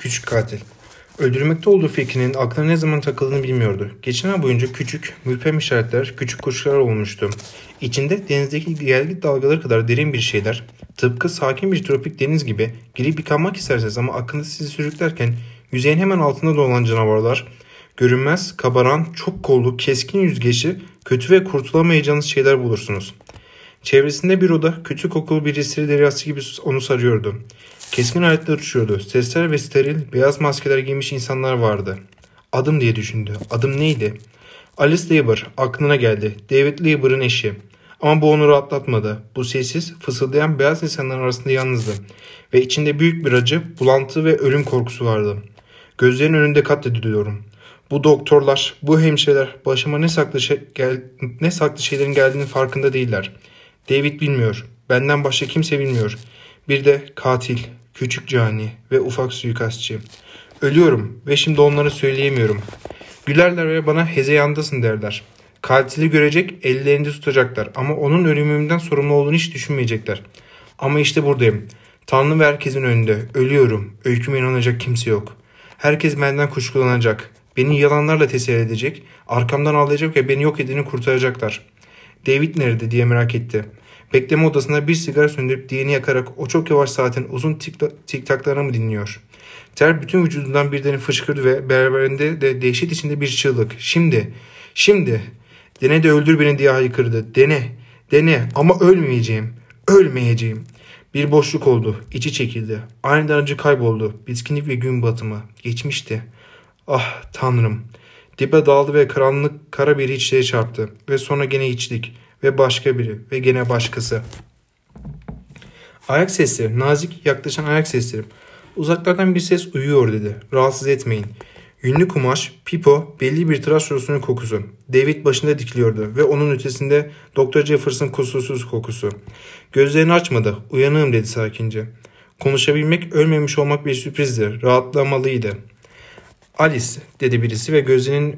Küçük katil. Öldürmekte olduğu fikrinin aklına ne zaman takıldığını bilmiyordu. Geçen ay boyunca küçük, mürpem işaretler, küçük kuşlar olmuştu. İçinde denizdeki gelgit dalgaları kadar derin bir şeyler, tıpkı sakin bir tropik deniz gibi girip yıkanmak isterseniz ama akında sizi sürüklerken yüzeyin hemen altında dolan canavarlar, görünmez, kabaran, çok kollu, keskin yüzgeçli, kötü ve kurtulamayacağınız şeyler bulursunuz. Çevresinde bir oda, kötü kokulu bir istiri deryası gibi onu sarıyordu. Keskin aletler uçuyordu. Sesler ve steril, beyaz maskeler giymiş insanlar vardı. Adım diye düşündü. Adım neydi? Alice Leiber aklına geldi. David Leiber'ın eşi. Ama bu onu rahatlatmadı. Bu sessiz, fısıldayan beyaz insanların arasında yalnızdı. Ve içinde büyük bir acı, bulantı ve ölüm korkusu vardı. Gözlerin önünde katlediliyorum. Bu doktorlar, bu hemşireler başıma ne saklı, şey, gel, ne saklı şeylerin geldiğinin farkında değiller. David bilmiyor. Benden başka kimse bilmiyor. Bir de katil, küçük cani ve ufak suikastçı. Ölüyorum ve şimdi onları söyleyemiyorum. Gülerler ve bana hezeyandasın derler. Katili görecek, ellerinde tutacaklar ama onun ölümümden sorumlu olduğunu hiç düşünmeyecekler. Ama işte buradayım. Tanrı ve herkesin önünde. Ölüyorum. Öyküme inanacak kimse yok. Herkes benden kuşkulanacak. Beni yalanlarla teselli edecek, arkamdan ağlayacak ve beni yok edeni kurtaracaklar. David nerede diye merak etti. Bekleme odasında bir sigara söndürüp diğerini yakarak o çok yavaş saatin uzun tiktaklarını mı dinliyor? Ter bütün vücudundan birden fışkırdı ve beraberinde de dehşet içinde bir çığlık. Şimdi, şimdi. Dene de öldür beni diye haykırdı. Dene, dene ama ölmeyeceğim, ölmeyeceğim. Bir boşluk oldu, içi çekildi. Aniden acı kayboldu. Bitkinlik ve gün batımı. Geçmişti. Ah tanrım. Dibe daldı ve karanlık kara bir hiçliğe çarptı. Ve sonra gene içlik ve başka biri ve gene başkası. Ayak sesleri, nazik yaklaşan ayak sesleri. Uzaklardan bir ses uyuyor dedi. Rahatsız etmeyin. Yünlü kumaş, pipo, belli bir tıraş rosunun kokusu. David başında dikiliyordu ve onun ötesinde Dr. Jefferson kusursuz kokusu. Gözlerini açmadı. Uyanığım dedi sakince. Konuşabilmek, ölmemiş olmak bir sürprizdi. Rahatlamalıydı. Alice dedi birisi ve gözünün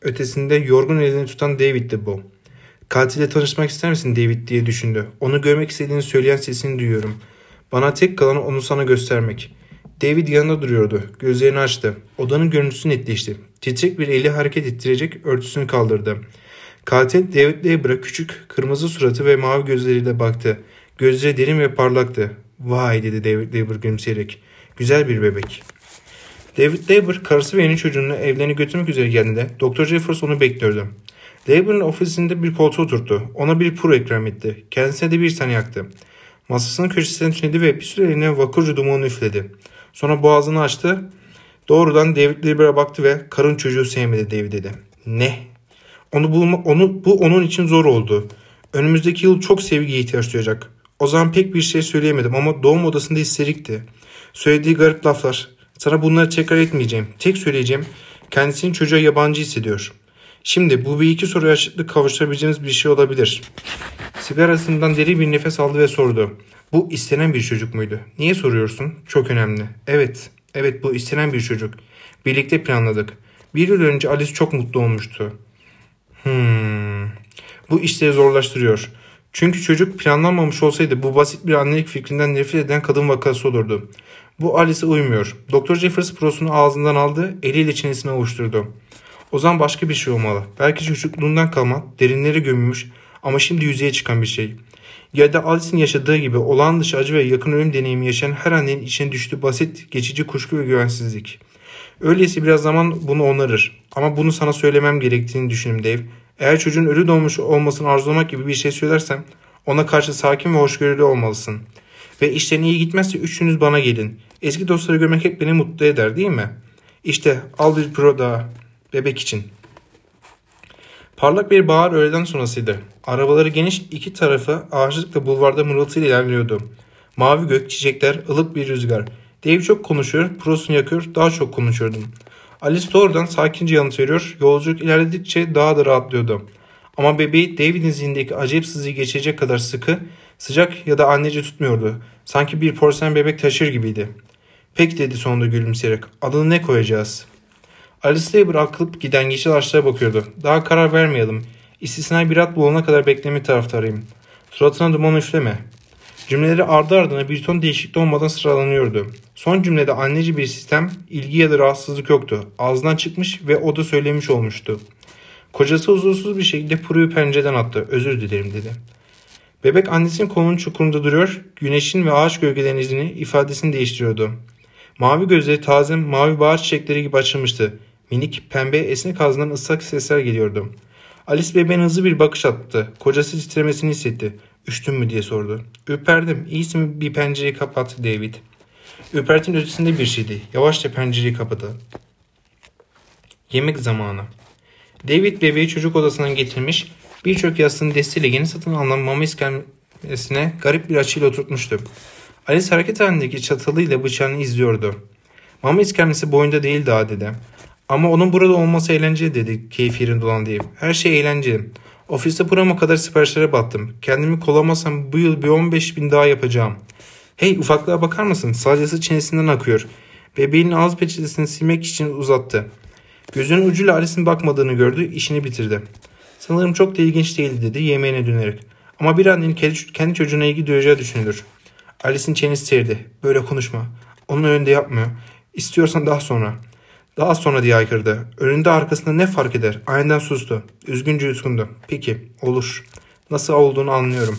ötesinde yorgun elini tutan David'di bu. Katille tanışmak ister misin David diye düşündü. Onu görmek istediğini söyleyen sesini duyuyorum. Bana tek kalan onu sana göstermek. David yanında duruyordu. Gözlerini açtı. Odanın görüntüsü netleşti. Titrek bir eli hareket ettirecek örtüsünü kaldırdı. Katil David Labor'a küçük, kırmızı suratı ve mavi gözleriyle baktı. Gözleri derin ve parlaktı. Vay dedi David Labor gülümseyerek. Güzel bir bebek. David Labor karısı ve yeni çocuğunu evlerine götürmek üzere geldiğinde Dr. Jeffers onu bekliyordu. Labor'ın ofisinde bir koltuğa oturttu. Ona bir puro ikram etti. Kendisine de bir tane yaktı. Masasının köşesine tünedi ve bir süreliğine vakurca dumanı üfledi. Sonra boğazını açtı. Doğrudan David Labor'a baktı ve karın çocuğu sevmedi David dedi. Ne? Onu bulma, onu, bu onun için zor oldu. Önümüzdeki yıl çok sevgiye ihtiyaç duyacak. O zaman pek bir şey söyleyemedim ama doğum odasında histerikti. Söylediği garip laflar. Sana bunları tekrar etmeyeceğim. Tek söyleyeceğim kendisini çocuğa yabancı hissediyor. Şimdi bu bir iki soruya açıklık kavuşturabileceğimiz bir şey olabilir. Sigarasından deri bir nefes aldı ve sordu. Bu istenen bir çocuk muydu? Niye soruyorsun? Çok önemli. Evet, evet bu istenen bir çocuk. Birlikte planladık. Bir yıl önce Alice çok mutlu olmuştu. Hmm. Bu işleri zorlaştırıyor. Çünkü çocuk planlanmamış olsaydı bu basit bir annelik fikrinden nefret eden kadın vakası olurdu. Bu Alice'e uymuyor. Dr. Jeffers prosunu ağzından aldı, eliyle çenesine ovuşturdu. O zaman başka bir şey olmalı. Belki çocukluğundan kalma, derinlere gömülmüş ama şimdi yüzeye çıkan bir şey. Ya da Alice'in yaşadığı gibi olağan dışı acı ve yakın ölüm deneyimi yaşayan her annenin içine düştüğü basit, geçici kuşku ve güvensizlik. Öyleyse biraz zaman bunu onarır. Ama bunu sana söylemem gerektiğini düşündüm Dave. Eğer çocuğun ölü doğmuş olmasını arzulamak gibi bir şey söylersem ona karşı sakin ve hoşgörülü olmalısın. Ve işlerin iyi gitmezse üçünüz bana gelin. Eski dostları görmek hep beni mutlu eder değil mi? İşte al bir pro daha. Bebek için. Parlak bir bahar öğleden sonrasıydı. Arabaları geniş iki tarafı ağaçlıkla bulvarda mırıltıyla ilerliyordu. Mavi gök, çiçekler, ılık bir rüzgar. Dave çok konuşuyor, prosunu yakıyor, daha çok konuşuyordum. Alice doğrudan sakince yanıt veriyor, yolculuk ilerledikçe daha da rahatlıyordu. Ama bebeği David'in zihnindeki acayip sızıyı geçecek kadar sıkı, sıcak ya da anneci tutmuyordu. Sanki bir porselen bebek taşır gibiydi. Peki dedi sonunda gülümseyerek. Adını ne koyacağız? Alice Labor akılıp giden yeşil ağaçlara bakıyordu. Daha karar vermeyelim. İstisnai bir at bulana kadar bekleme taraftarıyım. Suratına duman üfleme. Cümleleri ardı ardına bir ton değişiklik olmadan sıralanıyordu. Son cümlede anneci bir sistem, ilgi ya da rahatsızlık yoktu. Ağzından çıkmış ve o da söylemiş olmuştu. Kocası huzursuz bir şekilde Puru'yu pencereden attı. Özür dilerim dedi. Bebek annesinin kolunun çukurunda duruyor, güneşin ve ağaç gölgelerinin izini, ifadesini değiştiriyordu. Mavi gözleri taze mavi bahar çiçekleri gibi açılmıştı. Minik, pembe, esnek ağzından ıslak sesler geliyordu. Alice bebeğin hızlı bir bakış attı. Kocası titremesini hissetti. Üştün mü diye sordu. Ürperdim. İyisi bir pencereyi kapat David. Ürpertin ötesinde bir şeydi. Yavaşça pencereyi kapadı. Yemek zamanı. David bebeği çocuk odasından getirmiş, birçok yastığın desteğiyle yeni satın alınan mama iskemlesine garip bir açıyla oturtmuştu. Alice hareket halindeki çatalıyla bıçağını izliyordu. Mama iskemlesi boyunda değil daha dedi. Ama onun burada olması eğlenceli dedi keyfi dolan deyip. Her şey eğlenceli. Ofiste burama kadar siparişlere battım. Kendimi kolamazsam bu yıl bir 15 bin daha yapacağım. Hey ufaklığa bakar mısın? Salyası çenesinden akıyor. Bebeğin ağız peçetesini silmek için uzattı. Gözünün ucuyla Alice'in bakmadığını gördü, işini bitirdi. Sanırım çok da ilginç değildi dedi yemeğine dönerek. Ama bir annenin kendi çocuğuna ilgi duyacağı düşünülür. Alice'in çenesi serdi. Böyle konuşma. Onun önünde yapmıyor. İstiyorsan daha sonra. Daha sonra diye aykırdı. Önünde arkasında ne fark eder? Aynen sustu. Üzgünce yutkundu. Peki, olur. Nasıl olduğunu anlıyorum.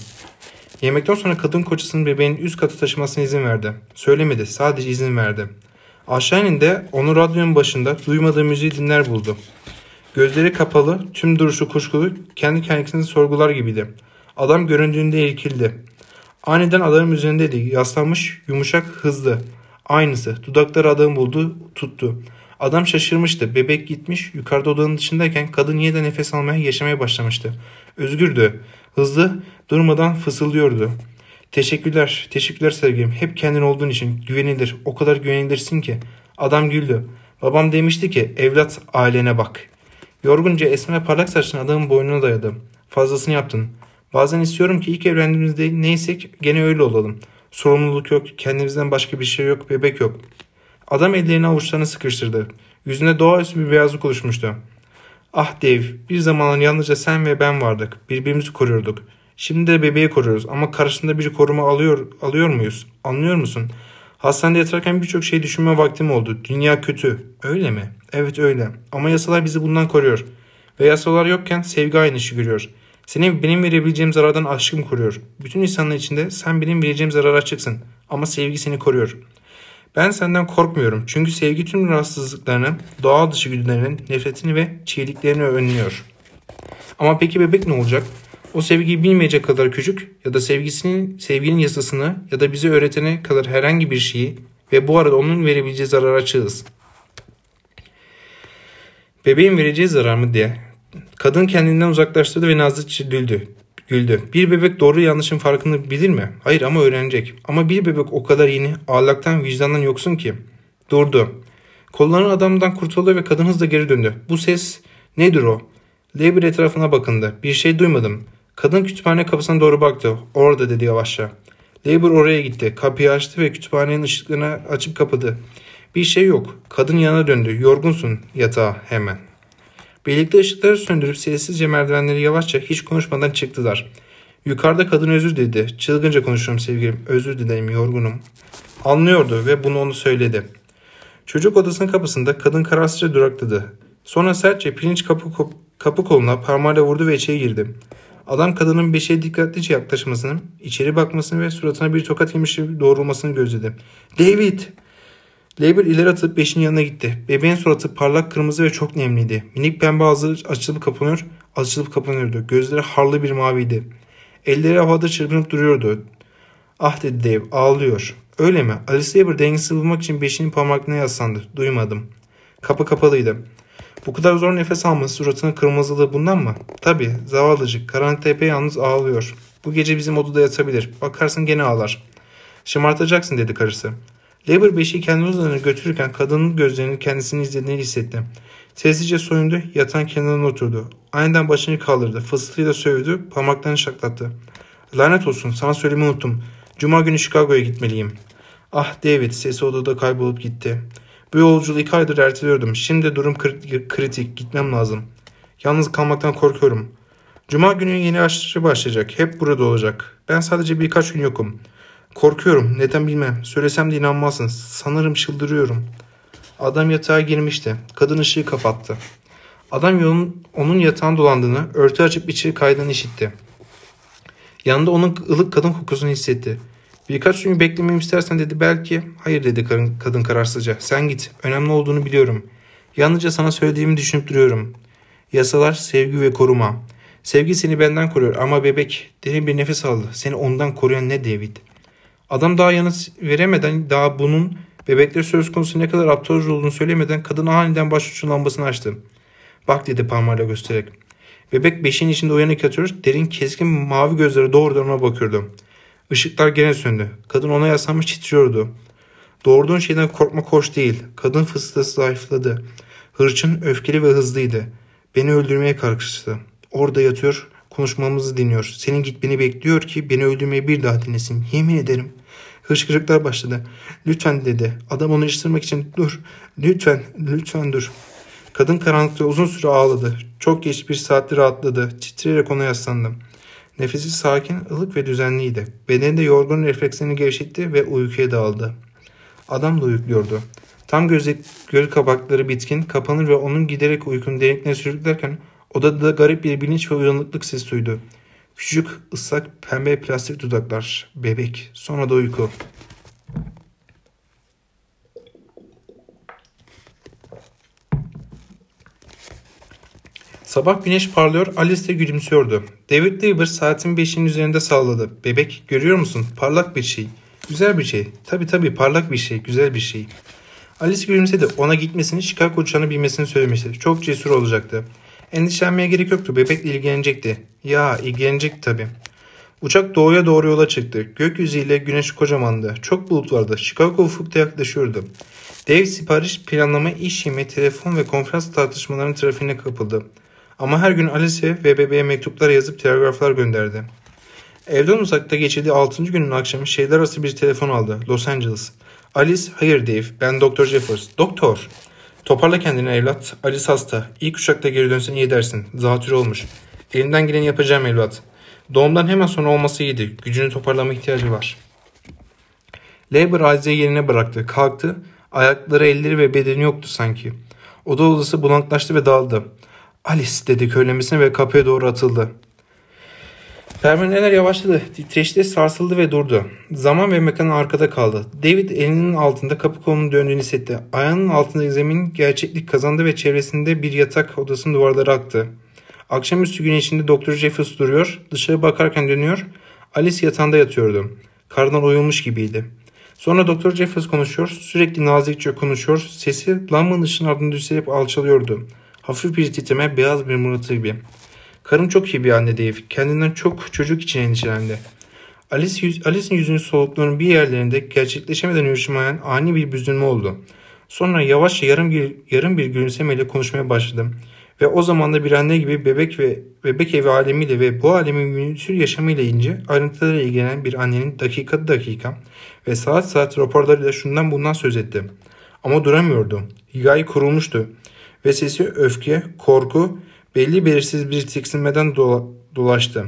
Yemekten sonra kadın kocasının bebeğin üst katı taşımasına izin verdi. Söylemedi, sadece izin verdi. Aşağı ininde onu radyonun başında duymadığı müziği dinler buldu. Gözleri kapalı, tüm duruşu kuşkulu, kendi kendisini sorgular gibiydi. Adam göründüğünde irkildi. Aniden adamın üzerindeydi. Yaslanmış, yumuşak, hızlı. Aynısı. Dudakları adamı buldu, tuttu. Adam şaşırmıştı. Bebek gitmiş. Yukarıda odanın dışındayken kadın yeniden nefes almaya, yaşamaya başlamıştı. Özgürdü. Hızlı, durmadan fısıldıyordu. Teşekkürler, teşekkürler sevgilim. Hep kendin olduğun için güvenilir. O kadar güvenilirsin ki. Adam güldü. Babam demişti ki evlat ailene bak. Yorgunca esmer parlak saçını adamın boynuna dayadı. Fazlasını yaptın. Bazen istiyorum ki ilk evlendiğimizde neysek gene öyle olalım. Sorumluluk yok, kendimizden başka bir şey yok, bebek yok. Adam ellerini avuçlarına sıkıştırdı. Yüzünde doğaüstü bir beyazlık oluşmuştu. Ah Dave, bir zamanlar yalnızca sen ve ben vardık. Birbirimizi koruyorduk. Şimdi de bebeği koruyoruz ama karşısında bir koruma alıyor, alıyor muyuz? Anlıyor musun? Hastanede yatarken birçok şey düşünme vaktim oldu. Dünya kötü. Öyle mi? Evet öyle. Ama yasalar bizi bundan koruyor. Ve yasalar yokken sevgi aynı işi görüyor. Senin benim verebileceğim zarardan aşkım koruyor. Bütün insanlar içinde sen benim vereceğim zarara açıksın. Ama sevgi seni koruyor. Ben senden korkmuyorum. Çünkü sevgi tüm rahatsızlıklarını, doğal dışı güdülerinin, nefretini ve çiğliklerini önlüyor. Ama peki bebek ne olacak? O sevgiyi bilmeyecek kadar küçük ya da sevgisinin, sevginin yasasını ya da bize öğretene kadar herhangi bir şeyi ve bu arada onun verebileceği zarar açığız. Bebeğin vereceği zarar mı diye. Kadın kendinden uzaklaştırdı ve nazlıca güldü. Güldü. Bir bebek doğru yanlışın farkını bilir mi? Hayır ama öğrenecek. Ama bir bebek o kadar yeni, ağırlıktan, vicdandan yoksun ki. Durdu. Kollarını adamdan kurtuldu ve kadın hızla geri döndü. Bu ses nedir o? Labor etrafına bakındı. Bir şey duymadım. Kadın kütüphane kapısına doğru baktı. Orada dedi yavaşça. Labor oraya gitti. Kapıyı açtı ve kütüphanenin ışıklarını açıp kapadı. Bir şey yok. Kadın yana döndü. Yorgunsun yatağa hemen. Birlikte ışıkları söndürüp sessizce merdivenleri yavaşça hiç konuşmadan çıktılar. Yukarıda kadın özür dedi. Çılgınca konuşuyorum sevgilim. Özür dilerim yorgunum. Anlıyordu ve bunu onu söyledi. Çocuk odasının kapısında kadın kararsızca durakladı. Sonra sertçe pirinç kapı, kapı koluna parmağıyla vurdu ve içeri girdi. Adam kadının beşiğe dikkatlice yaklaşmasını, içeri bakmasını ve suratına bir tokat yemiş doğrulmasını gözledi. David! Label ileri atıp beşin yanına gitti. Bebeğin suratı parlak kırmızı ve çok nemliydi. Minik pembe ağzı açılıp kapanıyor, açılıp kapanıyordu. Gözleri harlı bir maviydi. Elleri havada çırpınıp duruyordu. Ah dedi Dave, ağlıyor. Öyle mi? Alice Labor dengesini bulmak için beşinin parmaklarına yaslandı. Duymadım. Kapı kapalıydı. Bu kadar zor nefes alması suratının kırmızılığı bundan mı? Tabi zavallıcık karanlıkta yalnız ağlıyor. Bu gece bizim odada yatabilir. Bakarsın gene ağlar. Şımartacaksın dedi karısı. Labor beşiği kendi odalarına götürürken kadının gözlerinin kendisini izlediğini hissetti. Sessizce soyundu, yatan kenarına oturdu. Aniden başını kaldırdı, fısıltıyla sövdü, parmaklarını şaklattı. Lanet olsun, sana söylemeyi unuttum. Cuma günü Chicago'ya gitmeliyim. Ah David, sesi odada kaybolup gitti. Bu yolculuğu iki aydır erteliyordum. Şimdi durum kritik. Gitmem lazım. Yalnız kalmaktan korkuyorum. Cuma günü yeni aşçı başlayacak. Hep burada olacak. Ben sadece birkaç gün yokum. Korkuyorum. Neden bilmem. Söylesem de inanmazsın. Sanırım çıldırıyorum. Adam yatağa girmişti. Kadın ışığı kapattı. Adam yolun, onun yatağın dolandığını, örtü açıp içeri kaydığını işitti. Yanında onun ılık kadın kokusunu hissetti. Birkaç gün beklememi istersen dedi belki. Hayır dedi kadın, kadın kararsızca. Sen git. Önemli olduğunu biliyorum. Yalnızca sana söylediğimi düşünüp duruyorum. Yasalar, sevgi ve koruma. Sevgi seni benden koruyor ama bebek derin bir nefes aldı. Seni ondan koruyan ne David? Adam daha yanıt veremeden daha bunun bebekler söz konusu ne kadar aptalca olduğunu söylemeden kadın aniden başucu lambasını açtı. Bak dedi parmağıyla göstererek. Bebek beşiğin içinde uyanık yatıyor. Derin keskin mavi gözleri doğrudan ona bakıyordu. Işıklar gene söndü. Kadın ona yaslanmış titriyordu. Doğurduğun şeyden korkmak hoş değil. Kadın fıstığı zayıfladı. Hırçın, öfkeli ve hızlıydı. Beni öldürmeye kalkıştı. Orada yatıyor, konuşmamızı dinliyor. Senin gitmeni bekliyor ki beni öldürmeye bir daha dinlesin. Yemin ederim. Hırçkırıklar başladı. Lütfen dedi. Adam onu iştirmek için dur. Lütfen, lütfen dur. Kadın karanlıkta uzun süre ağladı. Çok geç bir saattir rahatladı. Titreyerek ona yaslandım. Nefesi sakin, ılık ve düzenliydi. Bedeni de yorgun reflekslerini gevşetti ve uykuya daldı. Adam da uyukluyordu. Tam gözü, göz kapakları bitkin, kapanır ve onun giderek uykunun derinliklerine sürüklerken odada garip bir bilinç ve uyanıklık sesi duydu. Küçük, ıslak, pembe plastik dudaklar. Bebek. Sonra da uyku. Sabah güneş parlıyor, Alice de gülümsüyordu. David Lieber saatin beşinin üzerinde salladı. Bebek, görüyor musun? Parlak bir şey. Güzel bir şey. Tabii tabii parlak bir şey, güzel bir şey. Alice gülümsedi. Ona gitmesini, Chicago uçağını bilmesini söylemişti. Çok cesur olacaktı. Endişelenmeye gerek yoktu. Bebekle ilgilenecekti. Ya ilgilenecekti tabii. Uçak doğuya doğru yola çıktı. Gökyüzüyle güneş kocamandı. Çok bulut vardı. Chicago ufukta yaklaşıyordu. Dev sipariş, planlama, iş yeme, telefon ve konferans tartışmalarının trafiğine kapıldı. Ama her gün Alice ve bebeğe mektuplar yazıp telgraflar gönderdi. Evden uzakta geçirdiği 6. günün akşamı şeyler arası bir telefon aldı. Los Angeles. Alice, hayır Dave, ben Doktor Jeffers. Doktor. Toparla kendini evlat. Alice hasta. İlk uçakta geri dönsen iyi dersin. Zatürre olmuş. Elimden geleni yapacağım evlat. Doğumdan hemen sonra olması iyiydi. Gücünü toparlama ihtiyacı var. Labor Alice'yi yerine bıraktı. Kalktı. Ayakları, elleri ve bedeni yoktu sanki. Oda odası bulanklaştı ve dağıldı. Alice dedi köylemesine ve kapıya doğru atıldı. Pervaneler yavaşladı, titreşti, sarsıldı ve durdu. Zaman ve mekan arkada kaldı. David elinin altında kapı kolunun döndüğünü hissetti. Ayağının altındaki zemin gerçeklik kazandı ve çevresinde bir yatak odasının duvarları aktı. Akşamüstü güneşinde Doktor Jeffers duruyor, dışarı bakarken dönüyor. Alice yatağında yatıyordu. Kardan oyulmuş gibiydi. Sonra Doktor Jeffers konuşuyor, sürekli nazikçe konuşuyor. Sesi lambanın ışığın ardında düşerek alçalıyordu. Hafif bir titreme, beyaz bir mırıltı gibi. Karım çok iyi bir anne Dave. Kendinden çok çocuk için endişelendi. Alice, yüz, Alice'in yüzünün soluklarının bir yerlerinde gerçekleşemeden yürüşmeyen ani bir büzülme oldu. Sonra yavaşça yarım bir, yarım bir gülümsemeyle konuşmaya başladım. Ve o zaman da bir anne gibi bebek ve bebek evi alemiyle ve bu alemin minütür yaşamıyla ince ayrıntılarıyla ilgilenen bir annenin dakika dakika ve saat saat raporlarıyla şundan bundan söz etti. Ama duramıyordu. Hikaye kurulmuştu. Ve sesi öfke, korku belli belirsiz bir tiksinmeden dola, dolaştı.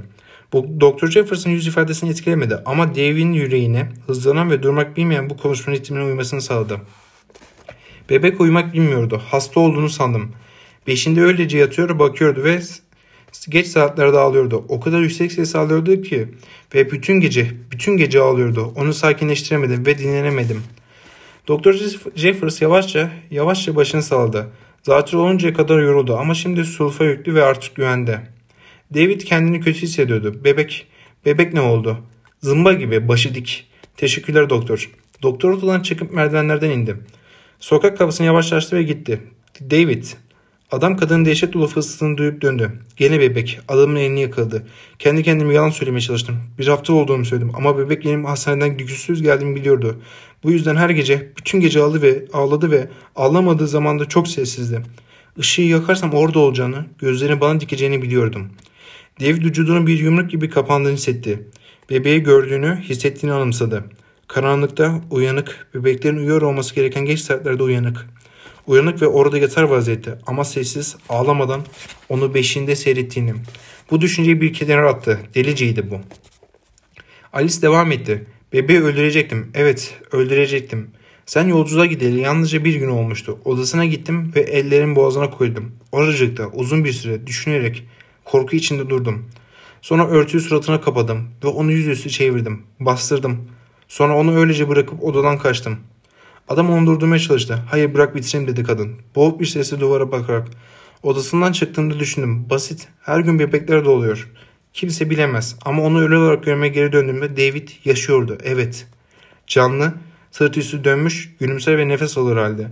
Bu Dr. Jefferson yüz ifadesini etkilemedi ama Dave'in yüreğine hızlanan ve durmak bilmeyen bu konuşmanın ritmine uymasını sağladı. Bebek uyumak bilmiyordu. Hasta olduğunu sandım. Beşinde öylece yatıyor bakıyordu ve geç saatlerde ağlıyordu. O kadar yüksek ses ağlıyordu ki ve bütün gece, bütün gece ağlıyordu. Onu sakinleştiremedim ve dinlenemedim. Doktor Jeffers yavaşça, yavaşça başını salladı. Zatürre oluncaya kadar yoruldu ama şimdi sulfa yüklü ve artık güvende. David kendini kötü hissediyordu. Bebek, bebek ne oldu? Zımba gibi, başı dik. Teşekkürler doktor. Doktor odadan çıkıp merdivenlerden indi. Sokak kapısını yavaşlaştı ve gitti. David. Adam kadının dehşet dolu fısıltını duyup döndü. Gene bebek. Adamın elini yakaladı. Kendi kendime yalan söylemeye çalıştım. Bir hafta olduğunu söyledim ama bebek benim hastaneden güçsüz geldiğimi biliyordu. Bu yüzden her gece bütün gece ağladı ve ağladı ve ağlamadığı zaman da çok sessizdi. Işığı yakarsam orada olacağını, gözlerini bana dikeceğini biliyordum. David vücudunun bir yumruk gibi kapandığını hissetti. Bebeği gördüğünü, hissettiğini anımsadı. Karanlıkta uyanık, bebeklerin uyuyor olması gereken geç saatlerde uyanık. Uyanık ve orada yatar vaziyette ama sessiz, ağlamadan onu beşiğinde seyrettiğini. Bu düşünceyi bir kenara attı. Deliceydi bu. Alice devam etti. Bebeği öldürecektim. Evet, öldürecektim. Sen yolculuğa gideli yalnızca bir gün olmuştu. Odasına gittim ve ellerimi boğazına koydum. Oracıkta uzun bir süre düşünerek korku içinde durdum. Sonra örtüyü suratına kapadım ve onu yüzüstü çevirdim. Bastırdım. Sonra onu öylece bırakıp odadan kaçtım. Adam onu durdurmaya çalıştı. Hayır bırak bitireyim dedi kadın. Boğuk bir sesle duvara bakarak. Odasından çıktığımda düşündüm. Basit. Her gün bebekler doğuyor. Kimse bilemez. Ama onu ölü olarak görmeye geri döndüğümde David yaşıyordu. Evet. Canlı, sırt üstü dönmüş, gülümser ve nefes alır halde.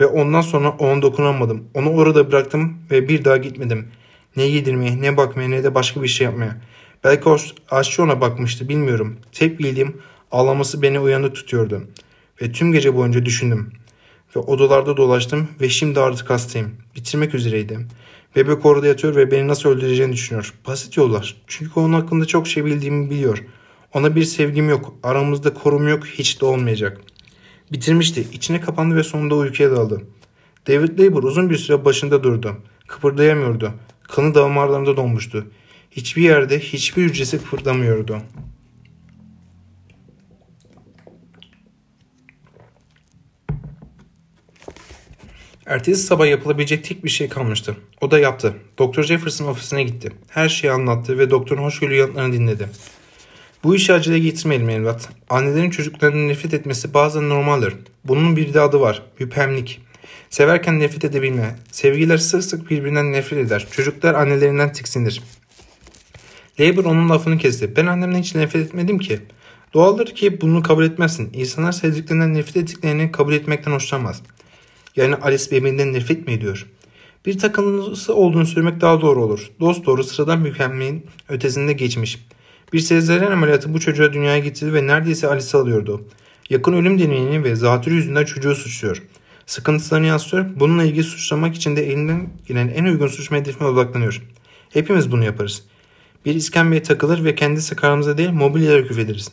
Ve ondan sonra ona dokunamadım. Onu orada bıraktım ve bir daha gitmedim. Ne yedirmeye, ne bakmaya, ne de başka bir şey yapmaya. Belki aşçı ona bakmıştı, bilmiyorum. Tek bildiğim ağlaması beni uyanık tutuyordu. Ve tüm gece boyunca düşündüm. Ve odalarda dolaştım ve şimdi artık hastayım. Bitirmek üzereydim. Bebek orada yatıyor ve beni nasıl öldüreceğini düşünüyor. Basit yollar. Çünkü onun hakkında çok şey bildiğimi biliyor. Ona bir sevgim yok. Aramızda korum yok. Hiç de olmayacak. Bitirmişti. İçine kapandı ve sonunda uykuya daldı. David Labor uzun bir süre başında durdu. Kıpırdayamıyordu. Kanı damarlarında donmuştu. Hiçbir yerde hiçbir hücresi kıpırdamıyordu. Ertesi sabah yapılabilecek tek bir şey kalmıştı. O da yaptı. Doktor Jefferson ofisine gitti. Her şeyi anlattı ve doktorun hoşgörülü yanıtlarını dinledi. Bu işi acele getirmeyelim evlat. Annelerin çocuklarının nefret etmesi bazen normaldir. Bunun bir de adı var. Hüpemlik. Severken nefret edebilme. Sevgiler sık sık birbirinden nefret eder. Çocuklar annelerinden tiksinir. Labor onun lafını kesti. Ben annemden hiç nefret etmedim ki. Doğaldır ki bunu kabul etmezsin. İnsanlar sevdiklerinden nefret ettiklerini kabul etmekten hoşlanmaz. Yani Alice bebeğinden nefret mi ediyor? Bir takıntısı olduğunu söylemek daha doğru olur. Dost doğru sıradan mükemmelin ötesinde geçmiş. Bir sezaryen ameliyatı bu çocuğa dünyaya getirdi ve neredeyse Alice'i alıyordu. Yakın ölüm deneyini ve zatürre yüzünden çocuğu suçluyor. Sıkıntılarını yansıtıyor. Bununla ilgili suçlamak için de elinden gelen en uygun suçma hedefine odaklanıyor. Hepimiz bunu yaparız. Bir iskembeye takılır ve kendisi kararımıza değil mobilyalara küfederiz.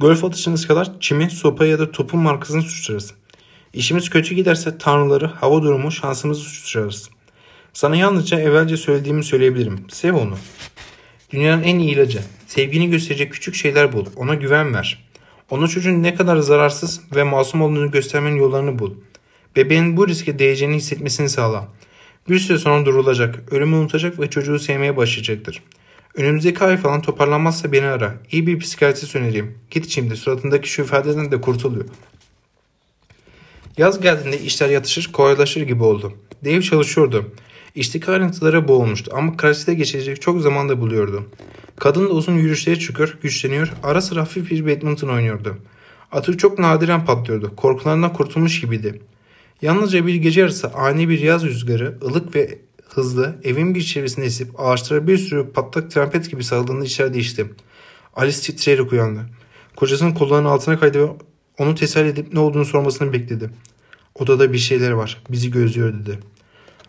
Golf atışınız kadar çimi, sopa ya da topun markasını suçlarız. İşimiz kötü giderse tanrıları, hava durumu, şansımızı suçlarız. Sana yalnızca evvelce söylediğimi söyleyebilirim. Sev onu. Dünyanın en iyi ilacı. Sevgini gösterecek küçük şeyler bul. Ona güven ver. Ona çocuğun ne kadar zararsız ve masum olduğunu göstermenin yollarını bul. Bebeğin bu riske değeceğini hissetmesini sağla. Bir süre sonra durulacak, ölümü unutacak ve çocuğu sevmeye başlayacaktır. Önümüzdeki ay falan toparlanmazsa beni ara. İyi bir psikiyatrist önereyim. Git şimdi suratındaki şu ifadeden de kurtuluyor. Yaz geldiğinde işler yatışır, kolaylaşır gibi oldu. Dave çalışıyordu. İşteki ayrıntılara boğulmuştu ama karşısına geçecek çok zaman da buluyordu. Kadın da uzun yürüyüşlere çıkıyor, güçleniyor, ara sıra hafif bir badminton oynuyordu. Atı çok nadiren patlıyordu, korkularından kurtulmuş gibiydi. Yalnızca bir gece yarısı ani bir yaz rüzgarı, ılık ve hızlı evin bir çevresinde esip ağaçlara bir sürü patlak trompet gibi saldığında işler değişti. Alice titreyerek uyandı. Kocasının kollarının altına kaydı ve onu teselli edip ne olduğunu sormasını bekledi. Odada bir şeyler var. Bizi gözlüyor dedi.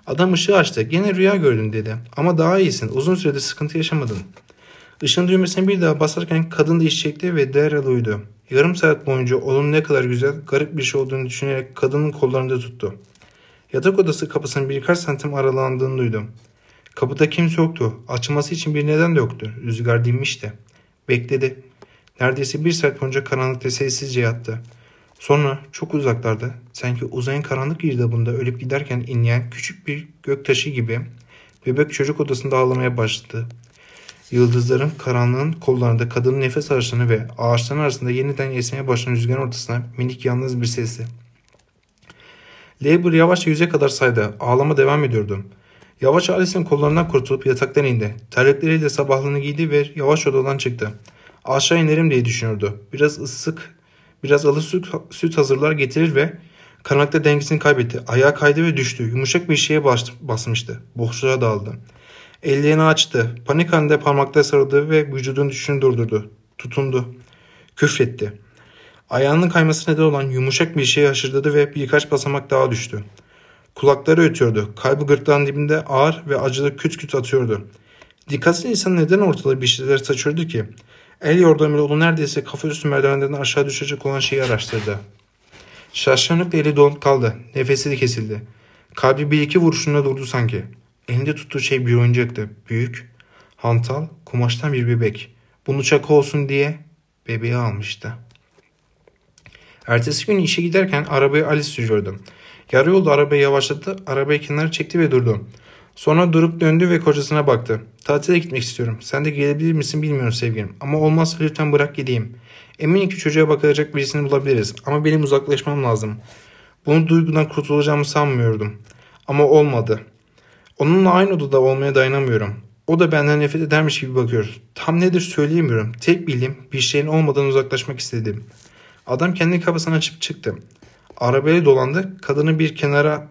Adam ışığı açtı. Gene rüya gördün dedi. Ama daha iyisin. Uzun süredir sıkıntı yaşamadın. Işığın düğmesine bir daha basarken kadın da iş çekti ve derhal uyudu. Yarım saat boyunca onun ne kadar güzel, garip bir şey olduğunu düşünerek kadının kollarında tuttu. Yatak odası kapısının birkaç santim aralandığını duydu. Kapıda kimse yoktu. Açılması için bir neden de yoktu. Rüzgar dinmişti. Bekledi. Neredeyse bir saat boyunca karanlıkta sessizce yattı. Sonra çok uzaklarda sanki uzayın karanlık girdabında ölüp giderken inleyen küçük bir gök taşı gibi bebek çocuk odasında ağlamaya başladı. Yıldızların karanlığın kollarında kadının nefes alışını ve ağaçların arasında yeniden esmeye başlayan rüzgarın ortasına minik yalnız bir sesi. Labor yavaşça yüze kadar saydı. Ağlama devam ediyordu. Yavaş Alice'in kollarından kurtulup yataktan indi. Terlikleriyle sabahlığını giydi ve yavaş odadan çıktı. Aşağı inerim diye düşünüyordu. Biraz ısık, biraz alı süt, süt hazırlar getirir ve karanlıkta dengesini kaybetti. Ayağa kaydı ve düştü. Yumuşak bir şeye bas, basmıştı. Boşluğa daldı. Ellerini açtı. Panik halinde parmakla sarıldı ve vücudun düşüşünü durdurdu. Tutundu. Küfretti. Ayağının kayması neden olan yumuşak bir şeye haşırdadı ve birkaç basamak daha düştü. Kulakları ötüyordu. Kalbi gırtlağın dibinde ağır ve acılı küt küt atıyordu. Dikkatsiz insan neden ortada bir şeyler saçıyordu ki? El yordamıyla onu neredeyse kafa üstü merdivenden aşağı düşecek olan şeyi araştırdı. Şaşkınlıkla eli donup kaldı. Nefesi de kesildi. Kalbi bir iki vuruşunda durdu sanki. Elinde tuttuğu şey bir oyuncaktı. Büyük, hantal, kumaştan bir bebek. Bunu çaka olsun diye bebeği almıştı. Ertesi gün işe giderken arabayı Alice sürüyordu. Yarı yolda arabayı yavaşlattı, arabayı kenara çekti ve durdu. Sonra durup döndü ve kocasına baktı. Tatile gitmek istiyorum. Sen de gelebilir misin bilmiyorum sevgilim. Ama olmazsa lütfen bırak gideyim. Eminim ki çocuğa bakacak birisini bulabiliriz. Ama benim uzaklaşmam lazım. Bunu duygudan kurtulacağımı sanmıyordum. Ama olmadı. Onunla aynı odada olmaya dayanamıyorum. O da benden nefret edermiş gibi bakıyor. Tam nedir söyleyemiyorum. Tek bildiğim bir şeyin olmadan uzaklaşmak istedim. Adam kendi kafasını açıp çıktı. Arabaya dolandı. Kadını bir kenara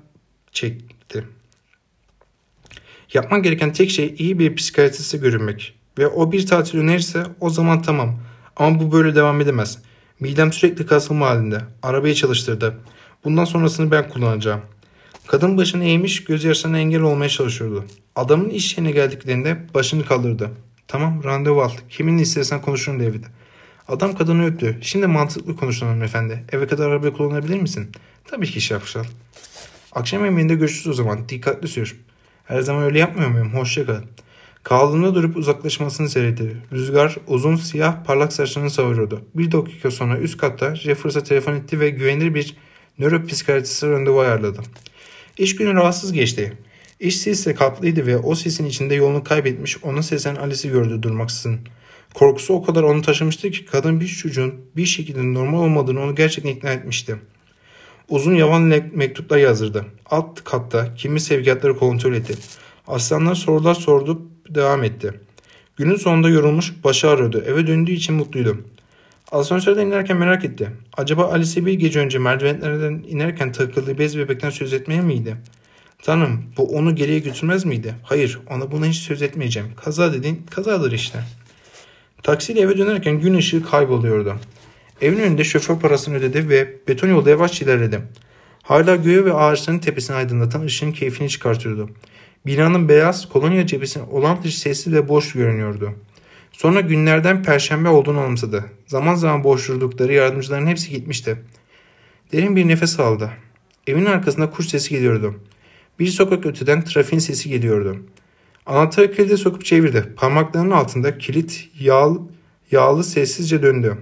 çekti. Yapman gereken tek şey iyi bir psikiyatriste görünmek. Ve o bir tatil önerirse o zaman tamam. Ama bu böyle devam edemez. Midem sürekli kasılma halinde. Arabayı çalıştırdı. Bundan sonrasını ben kullanacağım. Kadın başını eğmiş gözyaşlarına engel olmaya çalışıyordu. Adamın iş yerine geldiklerinde başını kaldırdı. Tamam randevu al. Kiminle istersen konuşurum David. Adam kadını öptü. Şimdi mantıklı konuşalım efendi. Eve kadar araba kullanabilir misin? Tabii ki şapşal. Akşam yemeğinde görüşürüz o zaman. Dikkatli sür. Her zaman öyle yapmıyor muyum? Hoşça kal. Kaldığında durup uzaklaşmasını seyretti. Rüzgar uzun siyah parlak saçlarını savuruyordu. Bir dakika sonra üst katta Jeffers'a telefon etti ve güvenilir bir nöropsikiyatriste randevu ayarladı. İş günü rahatsız geçti. İş sesle kaplıydı ve o sesin içinde yolunu kaybetmiş ona sesen Alice'i gördü durmaksızın. Korkusu o kadar onu taşımıştı ki kadın bir çocuğun bir şekilde normal olmadığını onu gerçekten ikna etmişti. Uzun yavan mektuplar yazdırdı. Alt katta kimi sevkiyatları kontrol etti. Aslanlar sorular sordu devam etti. Günün sonunda yorulmuş başı ağrıyordu. Eve döndüğü için mutluydu. Asansörden inerken merak etti. Acaba Alice bir gece önce merdivenlerden inerken takıldığı bez bebekten söz etmeye miydi? Tanrım bu onu geriye götürmez miydi? Hayır ona buna hiç söz etmeyeceğim. Kaza dediğin kazadır işte. Taksiyle eve dönerken gün ışığı kayboluyordu. Evin önünde şoför parasını ödedi ve beton yolda yavaş ilerledi. Hala göğe ve ağaçların tepesini aydınlatan ışığın keyfini çıkartıyordu. Binanın beyaz kolonya cephesi olan dışı sessiz ve boş görünüyordu. Sonra günlerden perşembe olduğunu anımsadı. Zaman zaman boş durdukları yardımcıların hepsi gitmişti. Derin bir nefes aldı. Evin arkasında kuş sesi geliyordu. Bir sokak öteden trafiğin sesi geliyordu. Anahtarı kilide sokup çevirdi. Parmaklarının altında kilit yağlı, yağlı sessizce döndü.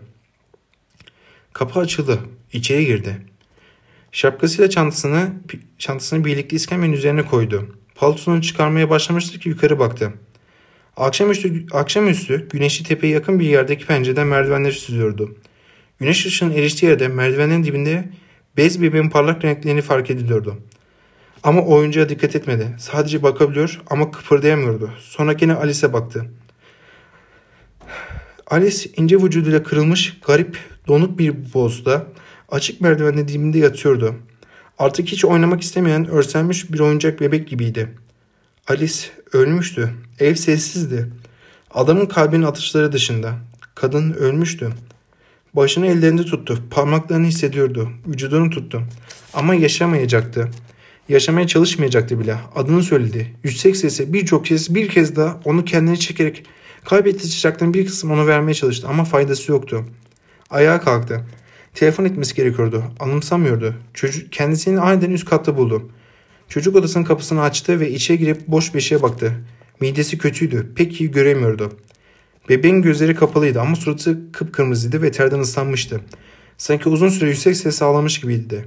Kapı açıldı. İçeri girdi. Şapkasıyla çantasını çantasını birlikte iskemlenin üzerine koydu. Paltosunu çıkarmaya başlamıştı ki yukarı baktı. Akşamüstü, akşamüstü güneşli tepeye yakın bir yerdeki pencereden merdivenleri süzüyordu. Güneş ışığının eriştiği yerde merdivenin dibinde bez bebeğin parlak renklerini fark ediliyordu. Ama oyuncuya dikkat etmedi. Sadece bakabiliyor ama kıpırdayamıyordu. Sonra yine Alice'e baktı. Alice ince vücuduyla kırılmış, garip, donuk bir bozda açık merdivenin dibinde yatıyordu. Artık hiç oynamak istemeyen örselmiş bir oyuncak bebek gibiydi. Alice ölmüştü. Ev sessizdi. Adamın kalbinin atışları dışında. Kadın ölmüştü. Başını ellerinde tuttu. Parmaklarını hissediyordu. Vücudunu tuttu. Ama yaşamayacaktı. Yaşamaya çalışmayacaktı bile. Adını söyledi. Yüksek sesi birçok kez bir kez daha onu kendine çekerek kaybettiği çiçekten bir kısım ona vermeye çalıştı ama faydası yoktu. Ayağa kalktı. Telefon etmesi gerekiyordu. Anımsamıyordu. Çocuk kendisini aniden üst katta buldu. Çocuk odasının kapısını açtı ve içeri girip boş bir şeye baktı. Midesi kötüydü. Pek iyi göremiyordu. Bebeğin gözleri kapalıydı ama suratı kıpkırmızıydı ve terden ıslanmıştı. Sanki uzun süre yüksek ses ağlamış gibiydi.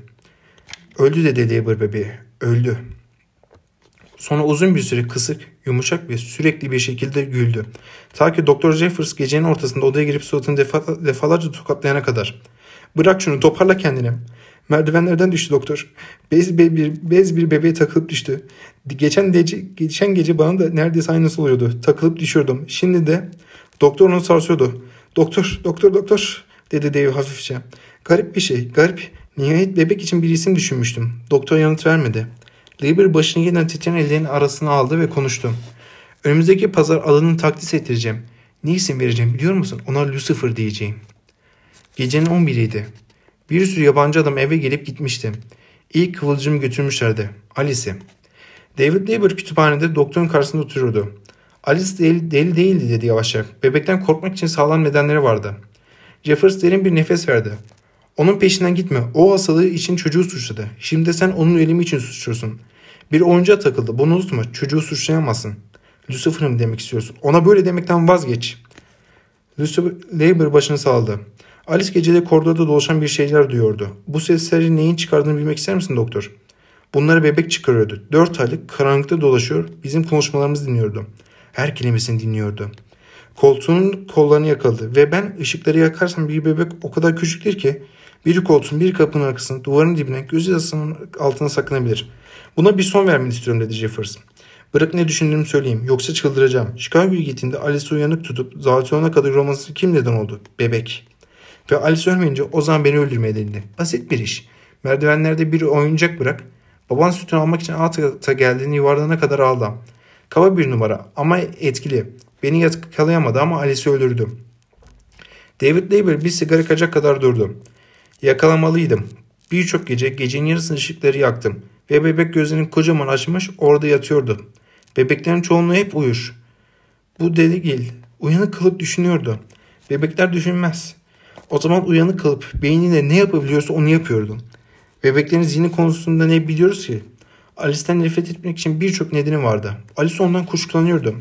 Öldü dedi Labor bebeği. Öldü. Sonra uzun bir süre kısık, yumuşak ve sürekli bir şekilde güldü. Ta ki Doktor Jeffers gecenin ortasında odaya girip suratını defa, defalarca tokatlayana kadar. Bırak şunu toparla kendini. Merdivenlerden düştü doktor. Bez bir, bez bir bebeğe takılıp düştü. Geçen, gece, geçen gece bana da neredeyse aynısı oluyordu. Takılıp düşüyordum. Şimdi de doktor onu sarsıyordu. Doktor, doktor, doktor dedi Dave hafifçe. Garip bir şey, garip. Nihayet bebek için bir isim düşünmüştüm. Doktor yanıt vermedi. Lieber başını yeniden titreyen ellerinin arasına aldı ve konuştu. Önümüzdeki pazar adını takdis ettireceğim. Ne isim vereceğim biliyor musun? Ona Lucifer diyeceğim. Gecenin 11'iydi. Bir sürü yabancı adam eve gelip gitmişti. İlk kıvılcım götürmüşlerdi. Alice'i. David Lieber kütüphanede doktorun karşısında oturuyordu. Alice deli, deli değildi dedi yavaşça. Bebekten korkmak için sağlam nedenleri vardı. Jeffers derin bir nefes verdi. Onun peşinden gitme. O hastalığı için çocuğu suçladı. Şimdi sen onun ölümü için suçluyorsun. Bir oyuncağa takıldı. Bunu unutma. Çocuğu suçlayamazsın. Lucifer'ım demek istiyorsun. Ona böyle demekten vazgeç. Lucifer Labor başını saldı. Alice gecede koridorda dolaşan bir şeyler duyuyordu. Bu sesleri neyin çıkardığını bilmek ister misin doktor? Bunları bebek çıkarıyordu. Dört aylık karanlıkta dolaşıyor, bizim konuşmalarımızı dinliyordu. Her kelimesini dinliyordu. Koltuğun kollarını yakaladı ve ben ışıkları yakarsam bir bebek o kadar küçüktür ki biri koltuğun bir kapının arkasına duvarın dibine göz yazısının altına saklanabilir. Buna bir son vermeni istiyorum dedi Jefferson. Bırak ne düşündüğümü söyleyeyim yoksa çıldıracağım. Chicago'ya gittiğinde Alice'i uyanık tutup zatiyona kadar romansı kim neden oldu? Bebek. Ve Alice ölmeyince o zaman beni öldürmeye denildi. Basit bir iş. Merdivenlerde bir oyuncak bırak. Baban sütünü almak için alt kata geldiğini yuvarlanana kadar aldı. Kaba bir numara ama etkili. Beni yakalayamadı ama Alice'i öldürdü. David Labor bir sigara yakacak kadar durdu. Yakalamalıydım. Birçok gece gecenin yarısını ışıkları yaktım ve bebek gözlerini kocaman açmış orada yatıyordu. Bebeklerin çoğunluğu hep uyur. Bu değil. Uyanık kılıp düşünüyordu. Bebekler düşünmez. O zaman uyanık kalıp beynine ne yapabiliyorsa onu yapıyordu. Bebeklerin zihni konusunda ne biliyoruz ki? Alice'den nefret etmek için birçok nedeni vardı. Alice ondan kuşkulanıyordu.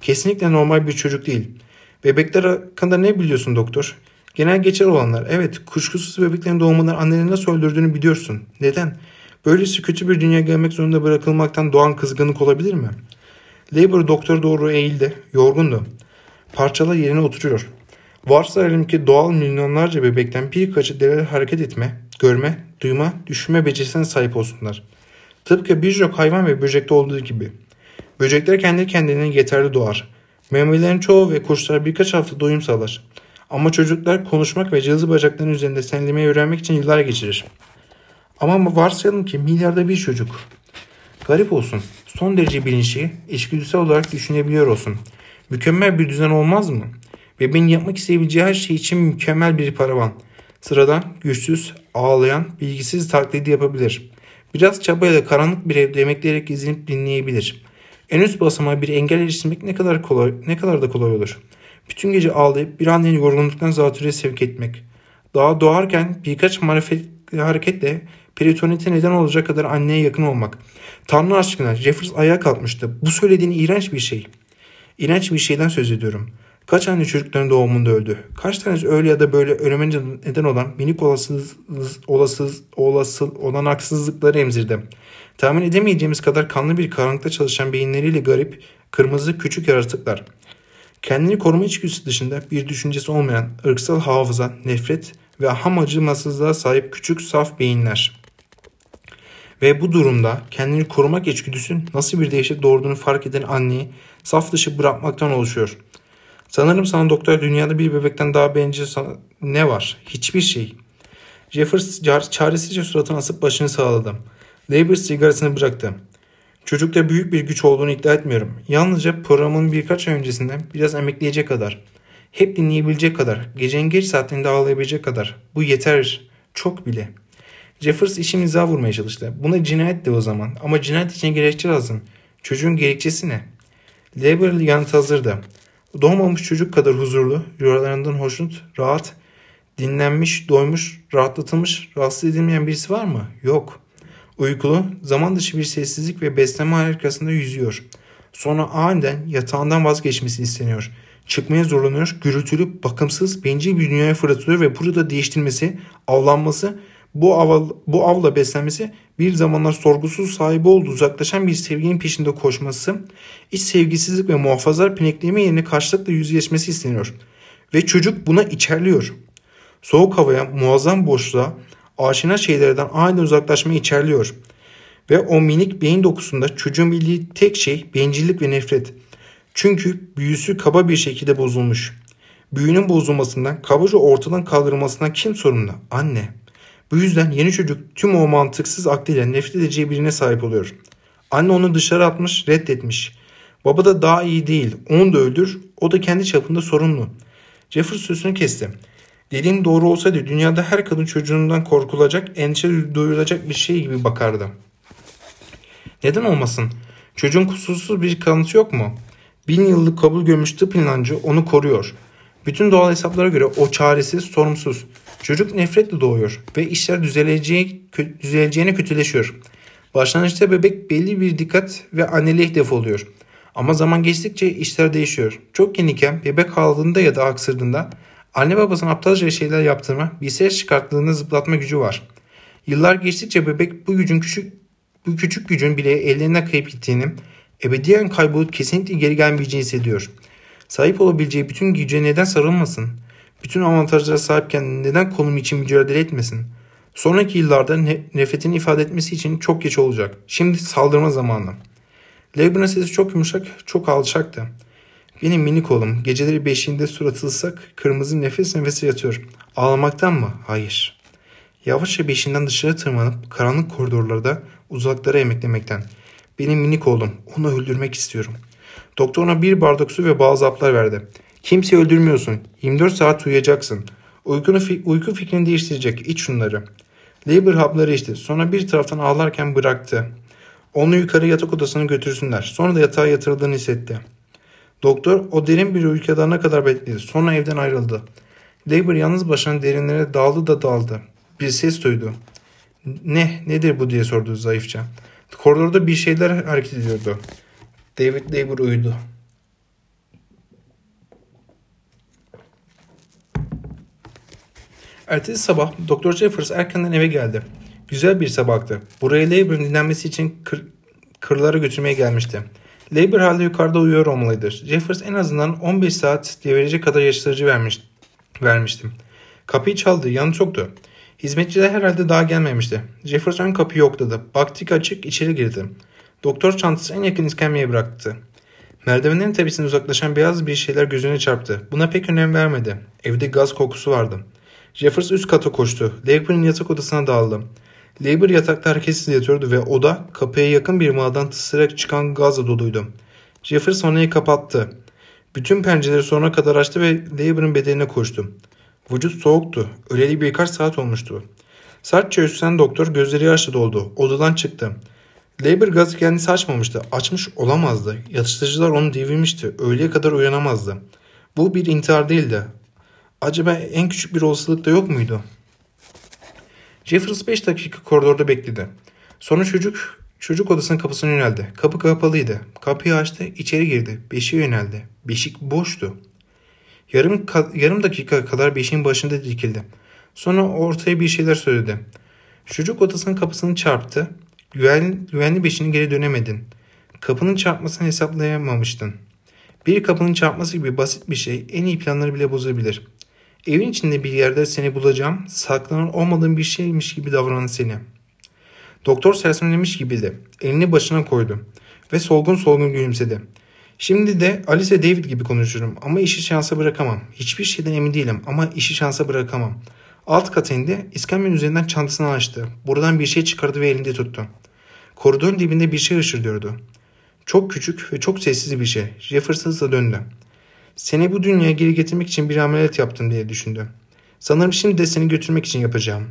Kesinlikle normal bir çocuk değil. Bebekler hakkında ne biliyorsun doktor? Genel geçer olanlar. Evet, kuşkusuz bebeklerin doğumundan annelerini nasıl öldürdüğünü biliyorsun. Neden? Böylesi kötü bir dünya gelmek zorunda bırakılmaktan doğan kızgınlık olabilir mi? Labor doktora doğru eğildi. Yorgundu. Parçalar yerine oturuyor. Varsayalım ki doğal milyonlarca bebekten birkaçı derhal hareket etme, görme, duyma, düşünme becerisine sahip olsunlar. Tıpkı birçok hayvan ve böcekte olduğu gibi. Böcekler kendi kendine yeterli doğar. Memelilerin çoğu ve kuşlar birkaç hafta doyum sağlar. Ama çocuklar konuşmak ve cılız bacakların üzerinde senlemeyi öğrenmek için yıllar geçirir. Ama varsayalım ki milyarda bir çocuk. Garip olsun. Son derece bilinçli, içgüdüsel olarak düşünebiliyor olsun. Mükemmel bir düzen olmaz mı? Ve benim yapmak isteyebileceği her şey için mükemmel bir paravan. Sıradan, güçsüz, ağlayan, bilgisiz taklidi yapabilir. Biraz çabayla karanlık bir evde emekleyerek izlenip dinleyebilir. En üst basamağa bir engel eriştirmek ne kadar kolay, ne kadar da kolay olur. Bütün gece ağlayıp bir annenin yorgunluktan zatürre sevk etmek. Daha doğarken birkaç marifetli hareketle peritonite neden olacak kadar anneye yakın olmak. Tanrı aşkına Jeffers ayağa kalkmıştı. Bu söylediğin iğrenç bir şey. İğrenç bir şeyden söz ediyorum. Kaç anne çocukların doğumunda öldü? Kaç tanesi öyle ya da böyle ölüme neden olan minik olasız, olasız, olasıl olanaksızlıkları emzirdi. Tahmin edemeyeceğimiz kadar kanlı bir karanlıkta çalışan beyinleriyle garip, kırmızı küçük yaratıklar. Kendini koruma içgüdüsü dışında bir düşüncesi olmayan ırksal hafıza, nefret ve ham acımasızlığa sahip küçük saf beyinler. Ve bu durumda kendini korumak içgüdüsü nasıl bir dehşet doğurduğunu fark eden anneyi saf dışı bırakmaktan oluşuyor. Sanırım sana doktor dünyada bir bebekten daha bencil ne var? Hiçbir şey. Jeffers çaresizce suratını asıp başını sağladı. Labor sigarasını bıraktı. Çocukta büyük bir güç olduğunu iddia etmiyorum. Yalnızca programın birkaç ay öncesinden biraz emekleyecek kadar. Hep dinleyebilecek kadar. Gecenin geç saatlerinde ağlayabilecek kadar. Bu yeter. Çok bile. Jeffers işin izah vurmaya çalıştı. Buna cinayet de o zaman. Ama cinayet için gerekçe lazım. Çocuğun gerekçesi ne? Labor yanıt hazırdı. Doğmamış çocuk kadar huzurlu, rüyalarından hoşnut, rahat, dinlenmiş, doymuş, rahatlatılmış, rahatsız edilmeyen birisi var mı? Yok. Uykulu, zaman dışı bir sessizlik ve besleme harikasında yüzüyor. Sonra aniden yatağından vazgeçmesi isteniyor. Çıkmaya zorlanıyor, gürültülü, bakımsız, bencil bir dünyaya fırlatılıyor ve burada değiştirmesi, avlanması, bu, av, bu avla beslenmesi bir zamanlar sorgusuz sahibi olduğu uzaklaşan bir sevginin peşinde koşması, iç sevgisizlik ve muhafazar pinekleme yerine karşılıkla yüzleşmesi isteniyor. Ve çocuk buna içerliyor. Soğuk havaya, muazzam boşluğa, aşina şeylerden aynı uzaklaşmayı içerliyor. Ve o minik beyin dokusunda çocuğun bildiği tek şey bencillik ve nefret. Çünkü büyüsü kaba bir şekilde bozulmuş. Büyünün bozulmasından, kabaca ortadan kaldırılmasından kim sorumlu? Anne. Bu yüzden yeni çocuk tüm o mantıksız aklıyla nefret edeceği birine sahip oluyor. Anne onu dışarı atmış, reddetmiş. Baba da daha iyi değil. Onu da öldür. O da kendi çapında sorumlu. Jeffers sözünü kesti. Dediğin doğru olsaydı dünyada her kadın çocuğundan korkulacak, endişe duyulacak bir şey gibi bakardı. Neden olmasın? Çocuğun kusursuz bir kanıtı yok mu? Bin yıllık kabul görmüş tıp inancı onu koruyor. Bütün doğal hesaplara göre o çaresiz, sorumsuz. Çocuk nefretle doğuyor ve işler düzeleceği, düzeleceğine kötüleşiyor. Başlangıçta bebek belli bir dikkat ve anneliğe hedef oluyor. Ama zaman geçtikçe işler değişiyor. Çok yeniyken bebek ağladığında ya da aksırdığında Anne babasının aptalca şeyler yaptırma, bir ses çıkarttığında zıplatma gücü var. Yıllar geçtikçe bebek bu gücün küçük bu küçük gücün bile ellerinden kayıp gittiğini, ebediyen kaybolup kesinlikle geri gelmeyeceğini hissediyor. Sahip olabileceği bütün güce neden sarılmasın? Bütün avantajlara sahipken neden konum için mücadele etmesin? Sonraki yıllarda ne, nefretini ifade etmesi için çok geç olacak. Şimdi saldırma zamanı. Labour'ın sesi çok yumuşak, çok alçaktı. Benim minik oğlum geceleri beşiğinde suratı ıslak, kırmızı nefes nefese yatıyor. Ağlamaktan mı? Hayır. Yavaşça beşiğinden dışarı tırmanıp karanlık koridorlarda uzaklara emeklemekten. Benim minik oğlum, onu öldürmek istiyorum. Doktor ona bir bardak su ve bazı haplar verdi. Kimseyi öldürmüyorsun. 24 saat uyuyacaksın. Uykunu, uyku fikrini değiştirecek. İç şunları. Labor hapları içti. Sonra bir taraftan ağlarken bıraktı. Onu yukarı yatak odasına götürsünler. Sonra da yatağa yatırıldığını hissetti. Doktor o derin bir uykuya kadar bekledi. Sonra evden ayrıldı. Labor yalnız başına derinlere daldı da daldı. Bir ses duydu. Ne, nedir bu diye sordu zayıfça. Koridorda bir şeyler hareket ediyordu. David Labor uyudu. Ertesi sabah Doktor Jeffers erkenden eve geldi. Güzel bir sabahtı. Buraya Labor'ın dinlenmesi için kır, kırlara götürmeye gelmişti. Labor hala yukarıda uyuyor olmalıydı. Jeffers en azından 15 saat diye verecek kadar yaşatıcı vermiş, vermiştim. Kapıyı çaldı. Yanı çoktu. Hizmetçiler herhalde daha gelmemişti. Jeffers ön kapıyı yokladı. Baktık açık içeri girdi. Doktor çantası en yakın iskemleye bıraktı. Merdivenlerin tepesine uzaklaşan beyaz bir şeyler gözüne çarptı. Buna pek önem vermedi. Evde gaz kokusu vardı. Jeffers üst kata koştu. Labor'ın yatak odasına dağıldı. Labor yatakta hareketsiz yatıyordu ve oda kapıya yakın bir mağadan tısırarak çıkan gazla doluydu. Jeffers vanayı kapattı. Bütün pencereleri sonuna kadar açtı ve Labor'ın bedenine koştu. Vücut soğuktu. Öleli birkaç saat olmuştu. Sertçe üstten doktor gözleri yaşlı doldu. Odadan çıktı. Labor gazı kendisi açmamıştı. Açmış olamazdı. Yatıştırıcılar onu devirmişti. Öğleye kadar uyanamazdı. Bu bir intihar değildi. Acaba en küçük bir olasılık da yok muydu? Jeffers 5 dakika koridorda bekledi. Sonra çocuk çocuk odasının kapısına yöneldi. Kapı kapalıydı. Kapıyı açtı, içeri girdi. Beşiğe yöneldi. Beşik boştu. Yarım, yarım dakika kadar beşiğin başında dikildi. Sonra ortaya bir şeyler söyledi. Çocuk odasının kapısını çarptı. Güven, güvenli beşiğine geri dönemedin. Kapının çarpmasını hesaplayamamıştın. Bir kapının çarpması gibi basit bir şey en iyi planları bile bozabilir. Evin içinde bir yerde seni bulacağım, saklanan olmadığın bir şeymiş gibi davranan seni. Doktor sersemlemiş gibiydi. Elini başına koydu ve solgun solgun gülümsedi. Şimdi de Alice David gibi konuşurum ama işi şansa bırakamam. Hiçbir şeyden emin değilim ama işi şansa bırakamam. Alt kat indi, iskemlenin üzerinden çantasını açtı. Buradan bir şey çıkardı ve elinde tuttu. Koridorun dibinde bir şey ışırdıyordu. Çok küçük ve çok sessiz bir şey. Jeffers hızla döndü. Seni bu dünyaya geri getirmek için bir ameliyat yaptım diye düşündü. Sanırım şimdi de seni götürmek için yapacağım.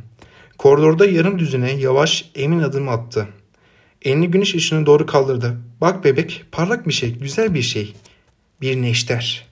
Koridorda yarım düzine yavaş emin adım attı. Elini güneş ışığına doğru kaldırdı. Bak bebek parlak bir şey güzel bir şey. Bir neşter.